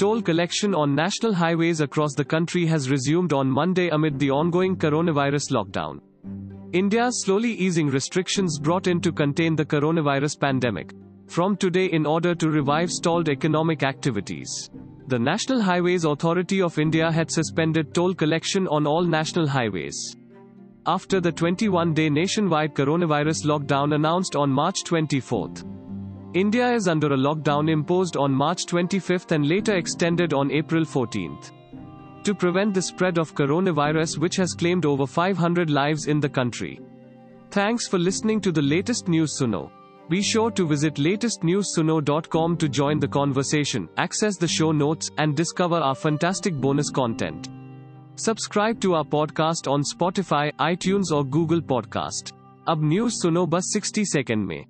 toll collection on national highways across the country has resumed on Monday amid the ongoing coronavirus lockdown. India's slowly easing restrictions brought in to contain the coronavirus pandemic. From today, in order to revive stalled economic activities, the National Highways Authority of India had suspended toll collection on all national highways. After the 21 day nationwide coronavirus lockdown announced on March 24. India is under a lockdown imposed on March 25 and later extended on April 14. To prevent the spread of coronavirus which has claimed over 500 lives in the country. Thanks for listening to the latest news Suno. Be sure to visit latestnewsuno.com to join the conversation, access the show notes, and discover our fantastic bonus content. Subscribe to our podcast on Spotify, iTunes or Google Podcast. अब news सुनो बस 60 second में